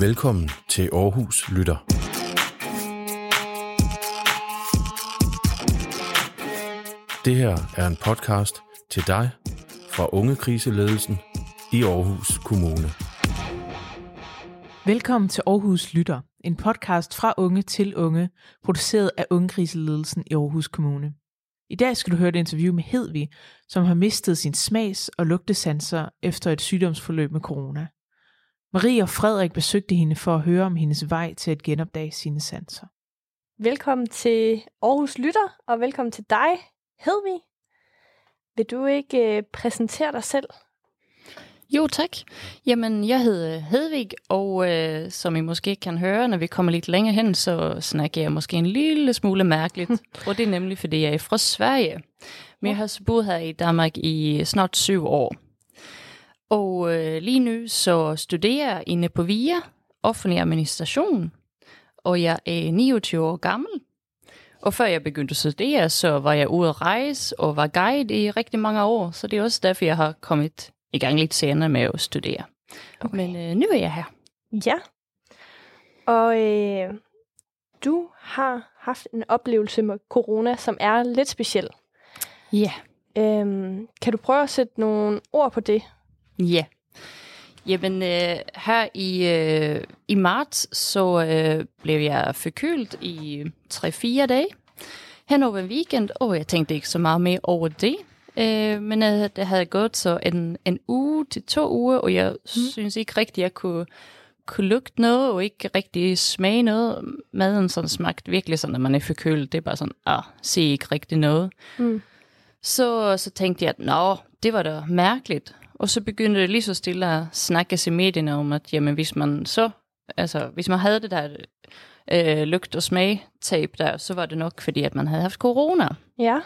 Velkommen til Aarhus Lytter. Det her er en podcast til dig fra Ungekriseledelsen i Aarhus Kommune. Velkommen til Aarhus Lytter, en podcast fra unge til unge, produceret af Ungekriseledelsen i Aarhus Kommune. I dag skal du høre et interview med Hedvig, som har mistet sin smags- og lugtesanser efter et sygdomsforløb med corona. Marie og Frederik besøgte hende for at høre om hendes vej til at genopdage sine sanser. Velkommen til Aarhus Lytter, og velkommen til dig, Hedvig. Vil du ikke øh, præsentere dig selv? Jo, tak. Jamen, jeg hedder Hedvig, og øh, som I måske kan høre, når vi kommer lidt længere hen, så snakker jeg måske en lille smule mærkeligt. og det er nemlig, fordi jeg er fra Sverige. Men jeg har så boet her i Danmark i snart syv år. Og øh, lige nu så studerer jeg inde på VIA, offentlig administration, og jeg er 29 år gammel. Og før jeg begyndte at studere, så var jeg ude at rejse og var guide i rigtig mange år, så det er også derfor, jeg har kommet i gang lidt senere med at studere. Okay. Men øh, nu er jeg her. Ja. Og øh, du har haft en oplevelse med corona, som er lidt speciel. Ja. Øhm, kan du prøve at sætte nogle ord på det? Ja. Jamen, øh, her i, øh, i marts, så øh, blev jeg forkølet i 3-4 dage hen over en weekend, og jeg tænkte ikke så meget mere over det. Øh, men øh, det havde gået så en, en uge til to uger, og jeg mm. synes ikke rigtigt, jeg kunne, kunne lugte noget, og ikke rigtig smage noget. Maden sådan smagte virkelig sådan, når man er forkølet. Det er bare sådan, ah, se ikke rigtig noget. Mm. Så, så tænkte jeg, at nå, det var da mærkeligt. Og så begyndte det lige så stille at snakke i medierne om, at jamen, hvis man så, altså, hvis man havde det der øh, lugt- og smagtab der, så var det nok, fordi at man havde haft corona. Ja.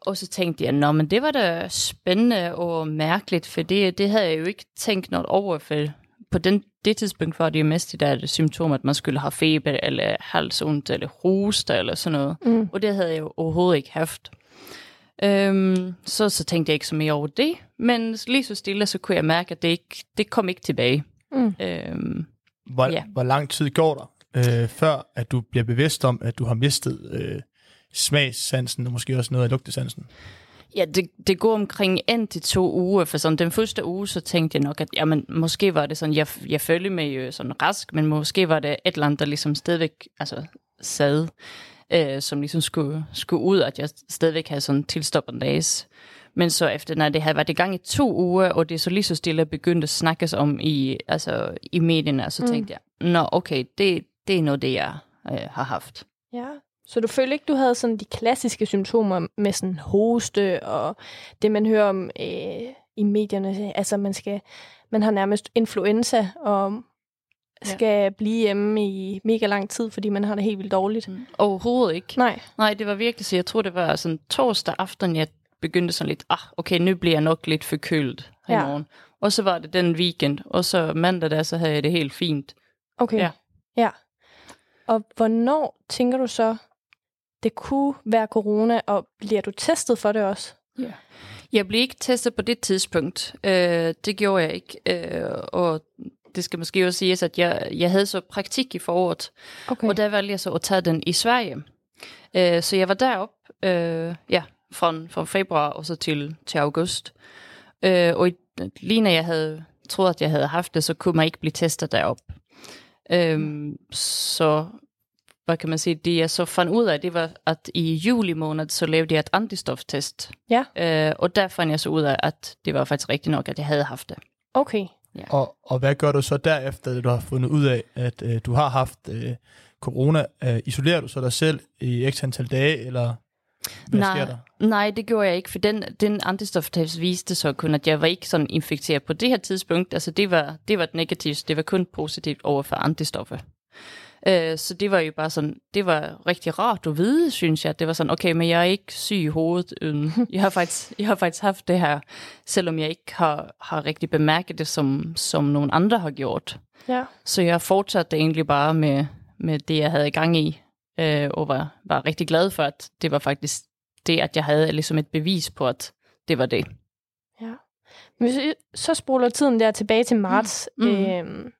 Og så tænkte jeg, nå, men det var da spændende og mærkeligt, for det, det havde jeg jo ikke tænkt noget over, for på den, det tidspunkt var det jo mest det der symptom, at man skulle have feber, eller halsondt, eller hoste, eller sådan noget. Mm. Og det havde jeg jo overhovedet ikke haft. Øhm, så, så tænkte jeg ikke så mere over det, men lige så stille, så kunne jeg mærke, at det, ikke, det kom ikke tilbage. Mm. Øhm, Hvor, Ja. hvor lang tid går der, øh, før at du bliver bevidst om, at du har mistet øh, smagssansen, og måske også noget af lugtesansen? Ja, det, det går omkring en til to uger, for sådan den første uge, så tænkte jeg nok, at jamen, måske var det sådan, jeg, jeg følte mig jo sådan rask, men måske var det et eller andet, der ligesom stadigvæk altså, sad, øh, som ligesom skulle, skulle ud, at jeg stadigvæk havde sådan tilstoppet næse. Men så efter, når det havde været i gang i to uger, og det så lige så stille begyndte at snakkes om i, altså, i medierne, så Mm. tænkte jeg, nå okay, det, det er noget, det jeg øh, har haft. Ja. Så du følte ikke, du havde sådan de klassiske symptomer med sådan hoste og det, man hører om øh, i medierne. Altså, man skal, man har nærmest influenza og skal ja. blive hjemme i mega lang tid, fordi man har det helt vildt dårligt. Mm. Overhovedet ikke. Nej. Nej, det var virkelig så. Jeg tror, det var sådan torsdag aften, jeg begyndte sådan lidt, ah, okay, nu bliver jeg nok lidt forkølet her Ja. i morgen. Og så var det den weekend, og så mandag der, så havde jeg det helt fint. Okay. Ja. ja. Og hvornår tænker du så, det kunne være corona, og bliver du testet for det også? Ja. Jeg blev ikke testet på det tidspunkt. Øh, det gjorde jeg ikke. Øh, og det skal måske også siges, at jeg, jeg havde så praktik i foråret, Okay. og der valgte jeg så at tage den i Sverige. Øh, så jeg var derop, øh, ja, fra, fra februar og så til, til august. Øh, og i, lige når jeg havde troet, at jeg havde haft det, så kunne man ikke blive testet derop. Øh, så hvad kan man sige, det jeg så fandt ud af, det var, at i juli måned, så lavede jeg et antistoftest. Ja. Øh, og der fandt jeg så ud af, at det var faktisk rigtigt nok, at jeg havde haft det. Okay. Og, og hvad gør du så derefter, at du har fundet ud af, at øh, du har haft øh, corona? Øh, isolerer du så dig selv i x antal dage, eller hvad Nej. sker der? Nej, det gjorde jeg ikke, for den, den antistoftest viste så kun, at jeg var ikke sådan infekteret på det her tidspunkt. Altså det var, det var negativt, det var kun positivt over for antistoffer. Øh, så det var jo bare sådan, det var rigtig rart at vide, synes jeg. Det var sådan, okay, men jeg er ikke syg i hovedet. Øhm, jeg, har faktisk, jeg har faktisk haft det her, selvom jeg ikke har, har rigtig bemærket det, som, som nogle andre har gjort. Ja. Så jeg fortsatte egentlig bare med, med det, jeg havde i gang i, øh, og var, var rigtig glad for, at det var faktisk det, at jeg havde ligesom et bevis på, at det var det. Ja. Hvis vi så spoler tiden der tilbage til marts, Mm. øhm,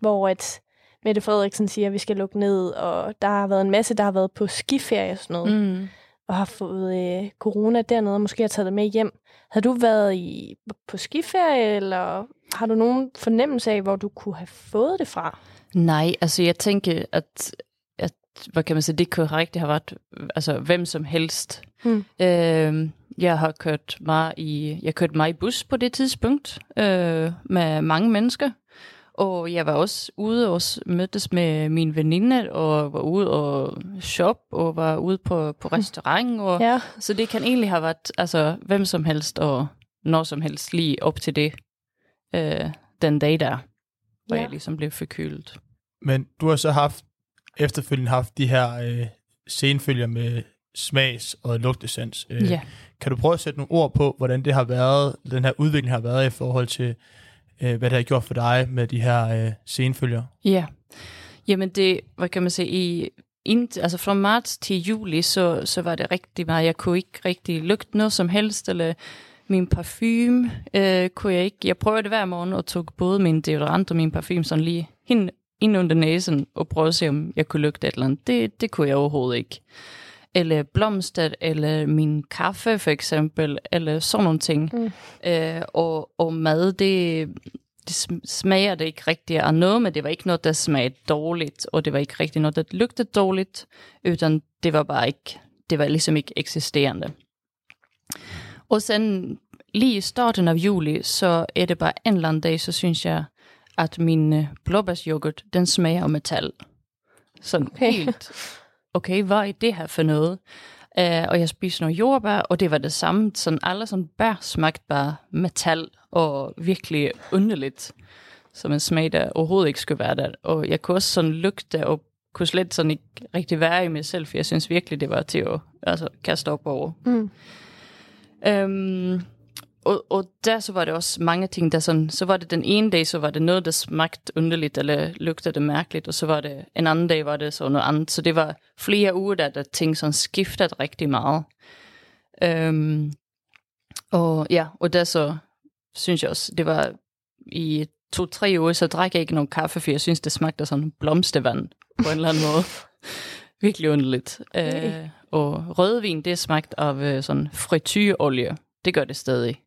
hvor at Mette Frederiksen siger, at vi skal lukke ned, og der har været en masse, der har været på skiferie og sådan noget, mm. Og har fået øh, corona dernede, og måske har taget det med hjem. Har du været i, på skiferie, eller har du nogen fornemmelse af, hvor du kunne have fået det fra? Nej, altså jeg tænker, at, at hvad kan man sige, det kunne rigtig have været altså, hvem som helst. Mm. Øh, jeg har kørt meget i, jeg kørte meget i bus på det tidspunkt øh, med mange mennesker. Og jeg var også ude og mødtes med min veninde, og var ude og shop, og var ude på, på restaurant. Og, Ja. Så det kan egentlig have været altså, hvem som helst, og når som helst lige op til det, øh, den dag der, hvor Ja. jeg ligesom blev forkølet. Men du har så haft, efterfølgende haft de her øh, senfølger med smags- og lugtesans. Øh, Ja. Kan du prøve at sætte nogle ord på, hvordan det har været, den her udvikling har været i forhold til, øh, hvad det har gjort for dig med de her øh, senfølger? Ja, jamen det, hvad kan man sige, i, ind, altså fra marts til juli, så, så var det rigtig meget, jeg kunne ikke rigtig lugte noget som helst, eller min parfume øh, kunne jeg ikke, jeg prøvede det hver morgen og tog både min deodorant og min parfume sådan lige ind, ind under næsen og prøvede at se, om jeg kunne lugte et eller andet. Det, det kunne jeg overhovedet ikke. Eller blomster, eller min kaffe for eksempel, eller sådan nogle ting. Mm. Øh, og, og mad, det, det sm- smager det ikke rigtigt af noget, men det var ikke noget, der smagte dårligt, og det var ikke rigtig noget, der lugtede dårligt, utan det var bare ikke, det var ligesom ikke eksisterende. Og sen lige i starten af juli, så er det bare en eller anden dag, så synes jeg, at min øh, blåbærsyoghurt, den smager af metal. Sådan okay. helt, okay, hvad er det her for noget? Uh, og jeg spiste noget jordbær, og det var det samme. Sådan, alle sådan bær smagte bare metal, og virkelig underligt. Som en smag, der overhovedet ikke skulle være der. Og jeg kunne også sådan lugte, og kunne slet sådan ikke rigtig være i mig selv, for jeg synes virkelig, det var til at altså, kaste op over. Mm. Øhm, og, og der så var det også mange ting, der sådan, så var det den ene dag, så var det noget, der smagte underligt, eller lugtede mærkeligt, og så var det en anden dag, var det så noget andet. Så det var flere uger, der, der ting sådan skiftede rigtig meget. Øhm, og ja, og der så, synes jeg også, det var i to-tre uger, så drak jeg ikke nogen kaffe, for jeg synes, det smagte af sådan blomstervand på en eller anden måde. Virkelig underligt. Okay. Øh, og rødvin, det er smagt af øh, sådan frityreolie. Det gør det stadig.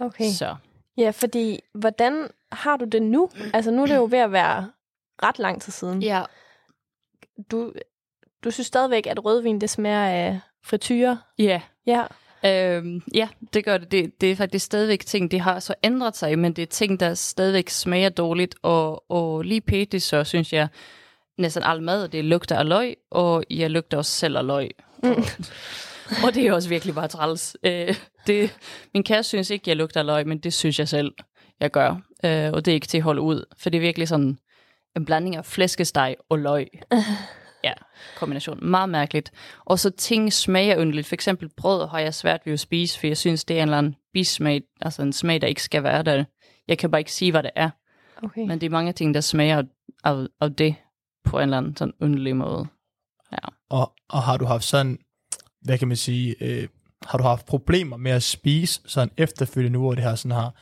Okay. Så. Ja, fordi hvordan har du det nu? Altså nu er det jo ved at være ret lang tid siden. Ja. Du, du synes stadigvæk, at rødvin det smager af frityre? Ja. Ja. Øhm, ja, det gør det. det. Det er faktisk stadigvæk ting, det har så ændret sig, men det er ting, der stadigvæk smager dårligt, og, og lige pt. så synes jeg, næsten al mad, det lugter af løg, og jeg lugter også selv af løg. Mm. Og det er også virkelig bare træls. Øh, det, min kæreste synes ikke, jeg lugter af løg, men det synes jeg selv, jeg gør. Øh, og det er ikke til at holde ud, for det er virkelig sådan en blanding af flæskesteg og løg. Ja, kombination. Meget mærkeligt. Og så ting smager underligt. For eksempel brød har jeg svært ved at spise, for jeg synes, det er en eller anden bismag, altså en smag, der ikke skal være der. Jeg kan bare ikke sige, hvad det er. Okay. Men det er mange ting, der smager af, af det på en eller anden sådan underlig måde. Og, og har du haft sådan, hvad kan man sige, øh, har du haft problemer med at spise sådan efterfølgende nu, hvor det her sådan har,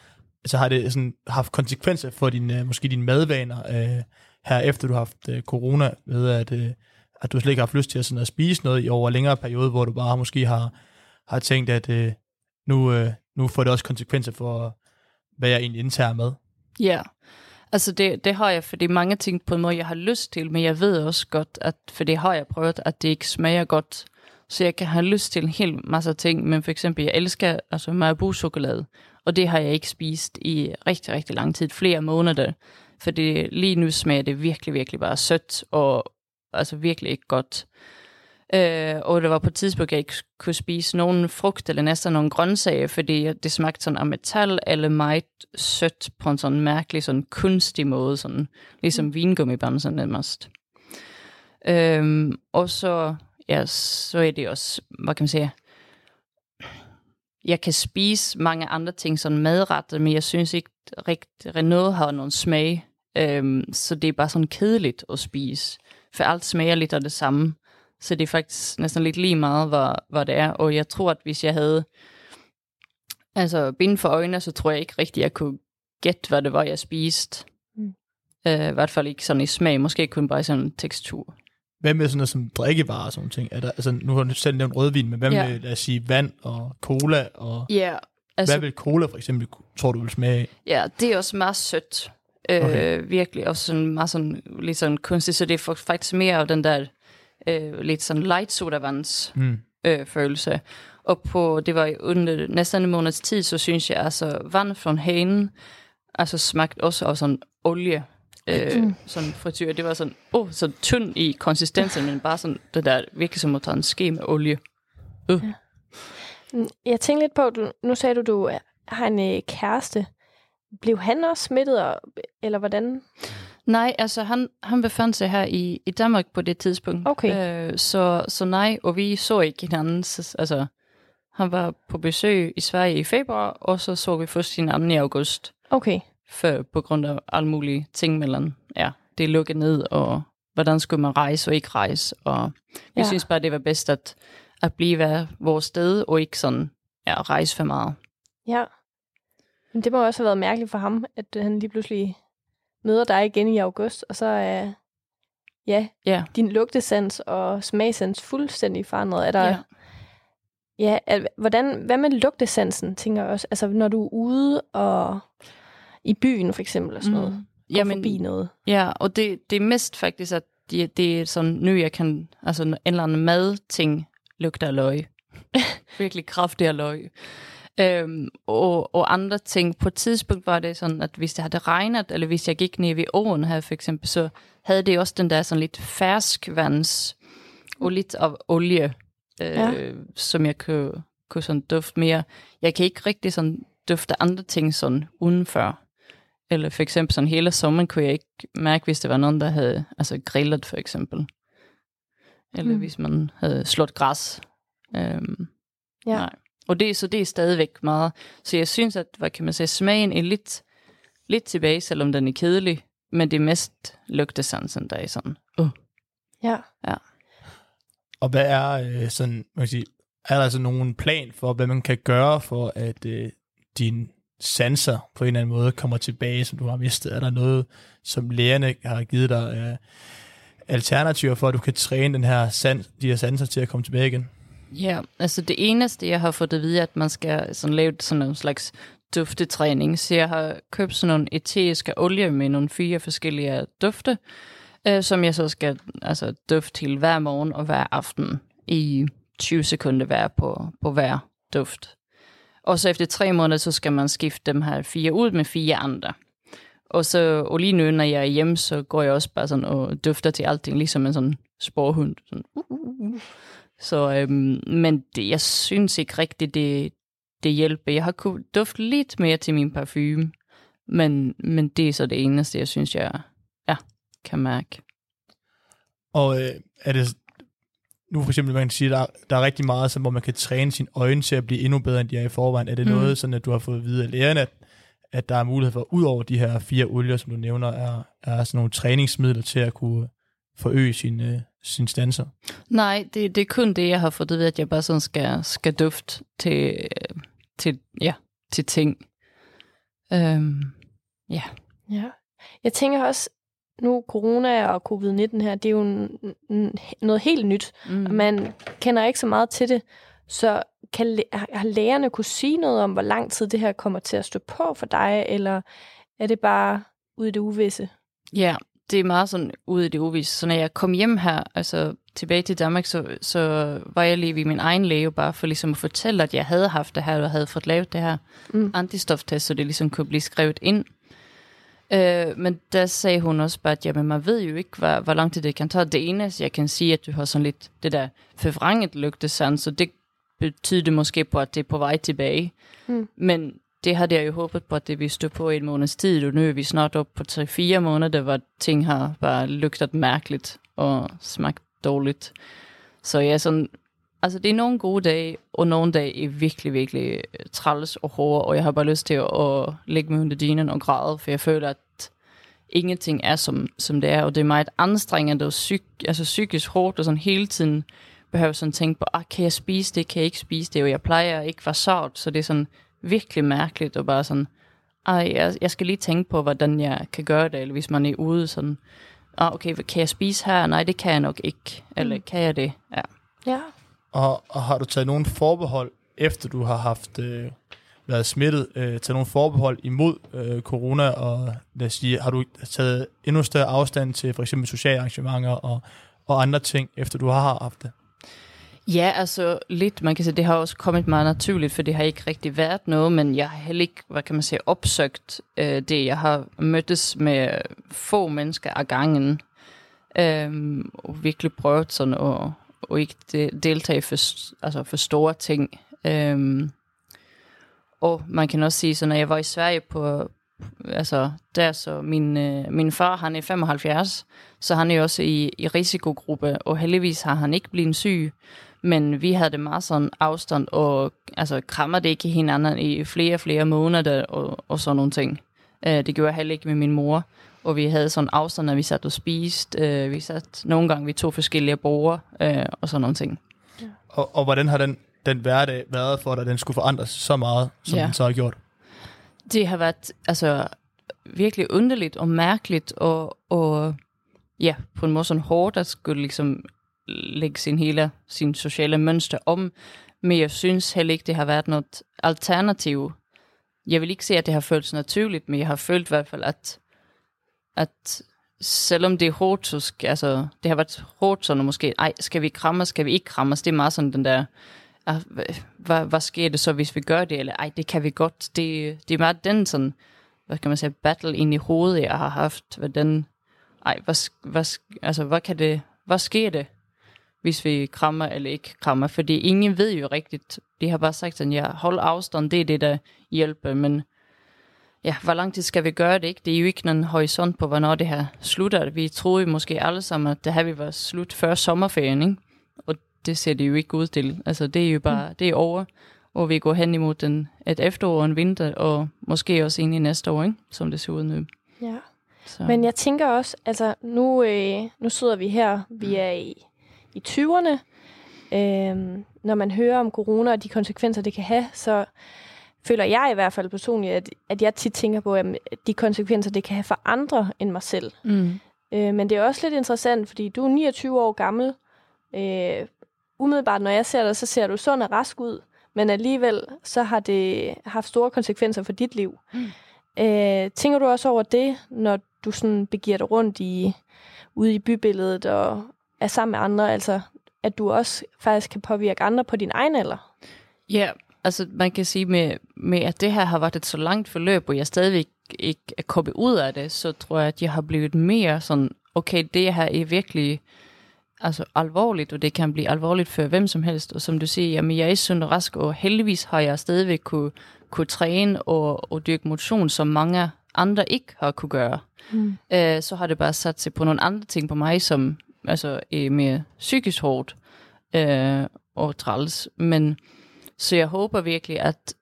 altså har det sådan haft konsekvenser for din, øh, måske dine madvaner øh, her efter du har haft øh, corona, ved at, øh, at du slet ikke har haft lyst til at, sådan at spise noget i over længere periode, hvor du bare måske har, har tænkt, at øh, nu, øh, nu får det også konsekvenser for, hvad jeg egentlig indtager med. Ja, altså det, det har jeg, fordi mange ting på en måde, jeg har lyst til, men jeg ved også godt, at for det har jeg prøvet, at det ikke smager godt. Så jeg kan have lyst til en hel masse ting, men for eksempel, jeg elsker altså Marabu-chokolade, og det har jeg ikke spist i rigtig, rigtig lang tid, flere måneder, for det, lige nu smager det virkelig, virkelig bare sødt, og altså virkelig ikke godt. Øh, og det var på et tidspunkt, jeg ikke kunne spise nogen frugt eller næsten nogen grøntsager, fordi det smagte sådan af metal eller meget sødt på en sådan mærkelig, sådan kunstig måde, sådan, ligesom vingummibamsen nærmest. Øhm, og så, ja, så er det også, hvad kan man sige, jeg kan spise mange andre ting, sådan madretter, men jeg synes ikke rigtig, noget har nogen smag. Øhm, så det er bare sådan kedeligt at spise, for alt smager lidt af det samme. Så det er faktisk næsten lidt lige meget, hvad, hvad det er. Og jeg tror, at hvis jeg havde Altså, bind for øjnene, så tror jeg ikke rigtigt, jeg kunne gætte, hvad det var, jeg spiste. Mm. Uh, I hvert fald ikke sådan i smag, måske kun bare sådan en tekstur. Hvad med sådan noget som drikkevarer og sådan ting? Er der, altså, nu har du selv nævnt rødvin, men hvad Ja. med, lad os sige, vand og cola? Og, Ja, altså, hvad vil cola for eksempel, tror du vil smage af? ja, det er også meget sødt. Øh, Okay. Virkelig, også sådan meget sådan, lidt sådan kunstigt, så det er faktisk mere af den der øh, lidt sådan light sodavands Mm. øh, følelse. Og på, det var under næsten en måneds tid, så synes jeg, altså vand fra hanen, altså smagte også af sådan olie, øh, Mm. sådan frityr. Det var sådan, åh, oh, så tynd i konsistensen, men bare sådan, det der virkelig som at tage en ske med olie. Mm, Jeg tænkte lidt på, du, nu sagde du, du har en øh, kæreste. Blev han også smittet, og, eller hvordan? Nej, altså han, han befandt sig her i, i Danmark på det tidspunkt. Okay. Øh, så, så nej, og vi så ikke hinanden. Så, altså, han var på besøg i Sverige i februar, og så så vi først hinanden i august. Okay. For, på grund af alle mulige ting mellem, ja, det er lukket ned, og hvordan skulle man rejse og ikke rejse, og vi Ja. synes bare, det var bedst at, at blive ved vores sted, og ikke sådan, ja, rejse for meget. Ja. Men det må også have været mærkeligt for ham, at øh, han lige pludselig møder dig igen i august, og så er ja, Ja. din lugtesans og smagsans fuldstændig forandret. Er der, Ja. ja, hvordan, hvad med lugtesansen, tænker jeg også? Altså, når du er ude og i byen for eksempel og sådan noget, Mm. går Jamen, forbi noget. ja, og det, det er mest faktisk, at det, det er sådan, nu jeg kan, altså en eller anden madting lugter af løg. Virkelig kraftig af løg. Øhm, og, og andre ting. På et tidspunkt var det sådan, at hvis det havde regnet, eller hvis jeg gik ned ved åen her for eksempel, så havde det også den der sådan lidt ferskvands og lidt af olie, øh, Ja. ja. som jeg kunne, kunne sådan dufte mere. Jeg kan ikke rigtig sådan dufte andre ting sådan udenfor. Eller for eksempel sådan hele sommeren kunne jeg ikke mærke, hvis det var nogen, der havde altså grillet for eksempel. Eller Mm. hvis man havde slået græs. Øhm, Ja. Nej. Og det, så det er stadigvæk meget. Så jeg synes, at hvad kan man sige, smagen er lidt, lidt tilbage, selvom den er kedelig. Men det er mest lugtesansen, der er sådan. Uh. Ja. Og hvad er øh, sådan, man kan sige, er der altså nogen plan for, hvad man kan gøre for, at øh, dine sanser på en eller anden måde kommer tilbage, som du har mistet? Er der noget, som lægerne har givet dig øh, alternativer for, at du kan træne den her sans, de her sanser til at komme tilbage igen? Ja, altså det eneste, jeg har fået at vide, at man skal sådan lave sådan en slags duftetræning. Så jeg har købt sådan nogle eteriske olie med nogle fire forskellige dufte, øh, som jeg så skal altså, dufte til hver morgen og hver aften i 20 sekunder hver på, på hver duft. Og så efter tre måneder, så skal man skifte dem her fire ud med fire andre. Og så og lige nu, når jeg er hjemme, så går jeg også bare sådan og dufter til alting, ligesom en sådan sporhund. Sådan. Uh, uh, uh, så, øhm, men det, jeg synes ikke rigtigt, det, det hjælper. Jeg har kunnet dufte lidt mere til min parfume, men, men det er så det eneste, jeg synes, jeg ja, kan mærke. Og øh, er det, nu for eksempel, man kan sige, der, der er rigtig meget, som, hvor man kan træne sine øjne til at blive endnu bedre, end de er i forvejen. Er det mm. Noget, sådan at du har fået at vide af lærerne, at, at der er mulighed for, ud over de her fire olier, som du nævner, er, er sådan nogle træningsmidler til at kunne forøge sine, øh, sine stanser? Nej, det, det er kun det, jeg har fået at vide, at jeg bare sådan skal, skal dufte til, øh, til, ja, til ting. Øhm, ja. Ja. Jeg tænker også, nu corona og covid-19 her, det er jo noget helt nyt, Mm. man kender ikke så meget til det. Så kan, har lægerne kunne sige noget om, hvor lang tid det her kommer til at stå på for dig, eller er det bare ude i det uvisse? Ja, det er meget sådan ude i det uvisse. Så når jeg kom hjem her, altså tilbage til Danmark, så, så var jeg lige ved min egen læge, bare for ligesom at fortælle, at jeg havde haft det her, og havde fået lavet det her Mm. antistoftest, så det ligesom kunne blive skrevet ind. Øh, men der sagde hun også bare, at jamen, man ved jo ikke, hvor, hvor lang tid det kan tage. Det eneste, jeg kan sige, at du har sådan lidt det der forvrænget lygtesand, så det betyder måske på, at det er på vej tilbage. Mm. Men det havde jeg jo håbet på, at det ville stå på i en måneds tid, og nu er vi snart op på 3-4 måneder, hvor ting har bare lugtet mærkeligt og smagt dårligt. Så jeg er sådan, altså det er nogle gode dage, og nogle dage er virkelig, virkelig øh, træls og hårde, og jeg har bare lyst til at, lægge mig under dynen og græde, for jeg føler, at ingenting er, som, som det er, og det er meget anstrengende og psyk, altså psykisk hårdt, og sådan hele tiden behøver sådan tænke på, ah, kan jeg spise det, kan jeg ikke spise det, og jeg plejer ikke være sart, så det er sådan virkelig mærkeligt, og bare sådan, ej, jeg, jeg skal lige tænke på, hvordan jeg kan gøre det, eller hvis man er ude sådan, ah, okay, kan jeg spise her? Nej, det kan jeg nok ikke. Eller kan jeg det? Ja. Ja. Og, og har du taget nogle forbehold, efter du har haft øh, været smittet, øh, taget nogle forbehold imod øh, corona, og lad os sige, har du taget endnu større afstand til for eksempel sociale arrangementer og, og andre ting, efter du har haft det? Ja, altså lidt, man kan sige, det har også kommet meget naturligt, for det har ikke rigtig været noget, men jeg har heller ikke, hvad kan man sige, opsøgt øh, det. Jeg har mødtes med få mennesker ad gangen, øh, og virkelig prøvet sådan at, at ikke de, deltage for, altså for store ting. Øhm, og man kan også sige, så når jeg var i Sverige på, altså der så min, øh, min far, han er 75, så han er også i, i risikogruppe, og heldigvis har han ikke blivet syg, men vi havde det meget sådan afstand, og altså krammer det ikke hinanden i flere og flere måneder, og, og sådan nogle ting. Øh, det gjorde jeg heller ikke med min mor, og vi havde sådan afstand, når vi satte og spiste. Uh, vi satte nogle gange vi to forskellige borger, uh, og sådan nogle ting. Og, og hvordan har den, den hverdag været for dig, at den skulle forandres så meget, som Ja. den så har gjort? det har været altså, virkelig underligt og mærkeligt, og, og ja, på en måde sådan hårdt at skulle ligesom lægge sin hele sin sociale mønster om, men jeg synes heller ikke, det har været noget alternativ. Jeg vil ikke sige, at det har føltes naturligt, men jeg har følt i hvert fald, at, at selvom det er hårdt, så skal, altså, det har været hårdt sådan, måske, ej, skal vi kramme, skal vi ikke kramme Det er meget sådan den der, ah, hvad, hvad, sker det så, hvis vi gør det, eller ej, det kan vi godt. Det, det er meget den sådan, hvad kan man sige, battle ind i hovedet, jeg har haft, hvordan, ej, hvad, hvad, altså, hvad kan det, hvad sker det, hvis vi krammer eller ikke krammer, fordi ingen ved jo rigtigt, de har bare sagt sådan, ja, hold afstand, det er det, der hjælper, men ja, hvor lang tid skal vi gøre det, ikke? Det er jo ikke nogen horisont på, hvornår det her slutter. Vi troede jo måske alle sammen, at det her vil være slut før sommerferien, ikke? Og det ser det jo ikke ud til. Altså, det er jo bare, det er over, og vi går hen imod den, et efterår og en vinter, og måske også ind i næste år, ikke? Som det ser ud nu. ja. Så. Men jeg tænker også, altså nu, øh, nu sidder vi her, vi er i, i 20'erne. Øhm, når man hører om corona og de konsekvenser, det kan have, så føler jeg i hvert fald personligt, at, at jeg tit tænker på, at de konsekvenser, det kan have for andre end mig selv. Mm. Øh, men det er også lidt interessant, fordi du er 29 år gammel. Øh, umiddelbart, når jeg ser dig, så ser du sund og rask ud. Men alligevel, så har det haft store konsekvenser for dit liv. Mm. Øh, tænker du også over det, når du sådan begiver dig rundt i, ude i bybilledet og er sammen med andre? Altså, at du også faktisk kan påvirke andre på din egen alder? Ja, altså man kan sige med, med, at det her har været et så langt forløb, og jeg stadigvæk ikke er kommet ud af det, så tror jeg, at jeg har blevet mere sådan, okay, det her er virkelig altså alvorligt, og det kan blive alvorligt for hvem som helst. Og som du siger, jamen jeg er sund og rask, og heldigvis har jeg stadigvæk kunne, kunne træne og, og dyrke motion, som mange andre ikke har kunne gøre. Mm. Øh, så har det bare sat sig på nogle andre ting på mig, som altså, er mere psykisk hårdt øh, og træls. Men så jeg håber virkelig, at,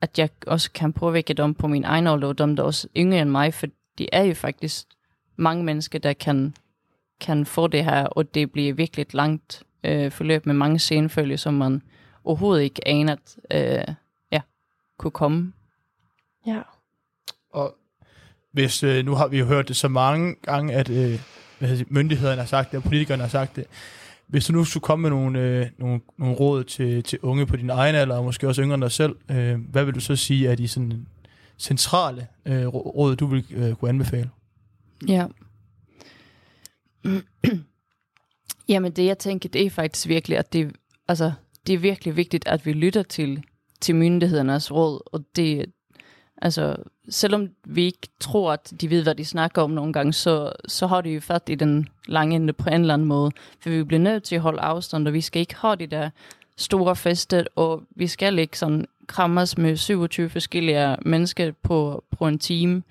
at jeg også kan påvirke dem på min egen alder, og dem der er også yngre end mig, for de er jo faktisk mange mennesker, der kan, kan få det her, og det bliver virkelig et langt øh, forløb med mange senfølge, som man overhovedet ikke aner, at øh, ja, kunne komme. Ja. Og hvis, øh, nu har vi jo hørt det så mange gange, at øh, hvad hedder det, myndighederne har sagt det, og politikerne har sagt det. Hvis du nu skulle komme med nogle, øh, nogle, nogle råd til, til unge på din egen alder, og måske også yngre end dig selv, øh, hvad vil du så sige er de sådan centrale øh, råd, du vil øh, kunne anbefale? Ja. Jamen det jeg tænker, det er faktisk virkelig, at det, altså, det er virkelig vigtigt, at vi lytter til, til myndighedernes råd, og det, altså, selvom vi ikke tror, at de ved, hvad de snakker om nogle gange, så, så har de jo fat i den lange ende på en eller anden måde, for vi bliver nødt til at holde afstand, og vi skal ikke have de der store fester, og vi skal ikke sådan krammes med 27 forskellige mennesker på, på en time,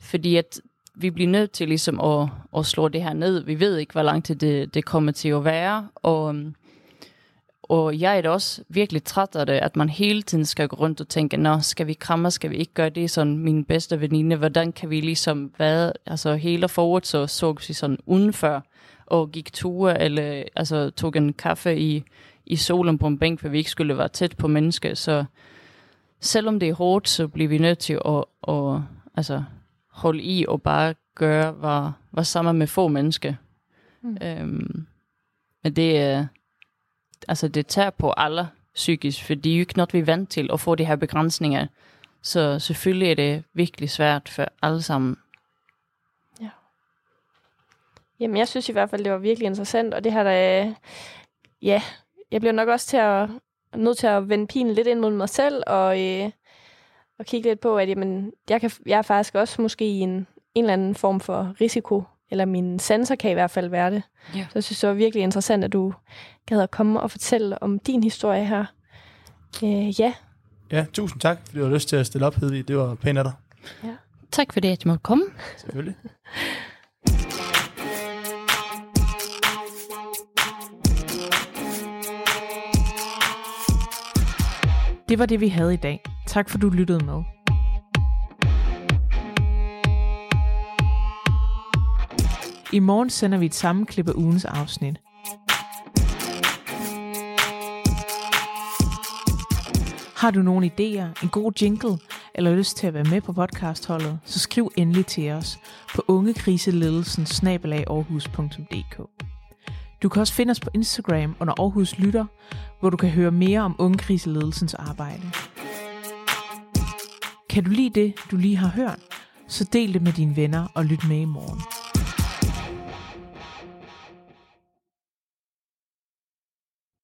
fordi at vi bliver nødt til ligesom at, at slå det her ned. Vi ved ikke, hvor lang tid det, det kommer til at være, og, øhm, og jeg er da også virkelig træt af det, at man hele tiden skal gå rundt og tænke, nå, skal vi kramme, skal vi ikke gøre det, sådan min bedste veninde, hvordan kan vi ligesom være, altså hele foråret, så så vi sådan udenfor, og gik ture, eller altså tog en kaffe i, i solen på en bænk, for vi ikke skulle være tæt på mennesker, så selvom det er hårdt, så bliver vi nødt til at, at altså, holde i og bare gøre, hvad, hvad sammen med få mennesker. Mm. Øhm, men det er, altså det tager på alle psykisk, for det er jo ikke noget, vi er vant til at få de her begrænsninger. Så selvfølgelig er det virkelig svært for alle sammen. Ja. Jamen, jeg synes i hvert fald, det var virkelig interessant, og det her, der, ja, jeg bliver nok også til at, nødt til at vende pilen lidt ind mod mig selv, og, øh, og kigge lidt på, at jamen, jeg, kan, jeg er faktisk også måske i en, en eller anden form for risiko, eller min sanser kan i hvert fald være det. Ja. Så jeg synes, det var virkelig interessant, at du gad at komme og fortælle om din historie her. Øh, ja. Ja, tusind tak, fordi du har lyst til at stille op, Hedvig. Det var pænt af dig. Tak for det, at jeg måtte komme. Selvfølgelig. Det var det, vi havde i dag. Tak for, du lyttede med. I morgen sender vi et sammenklip af ugens afsnit. Har du nogle idéer, en god jingle eller lyst til at være med på podcastholdet, så skriv endelig til os på ungekriseledelsen Du kan også finde os på Instagram under Aarhus Lytter, hvor du kan høre mere om ungekriseledelsens arbejde. Kan du lide det, du lige har hørt, så del det med dine venner og lyt med i morgen.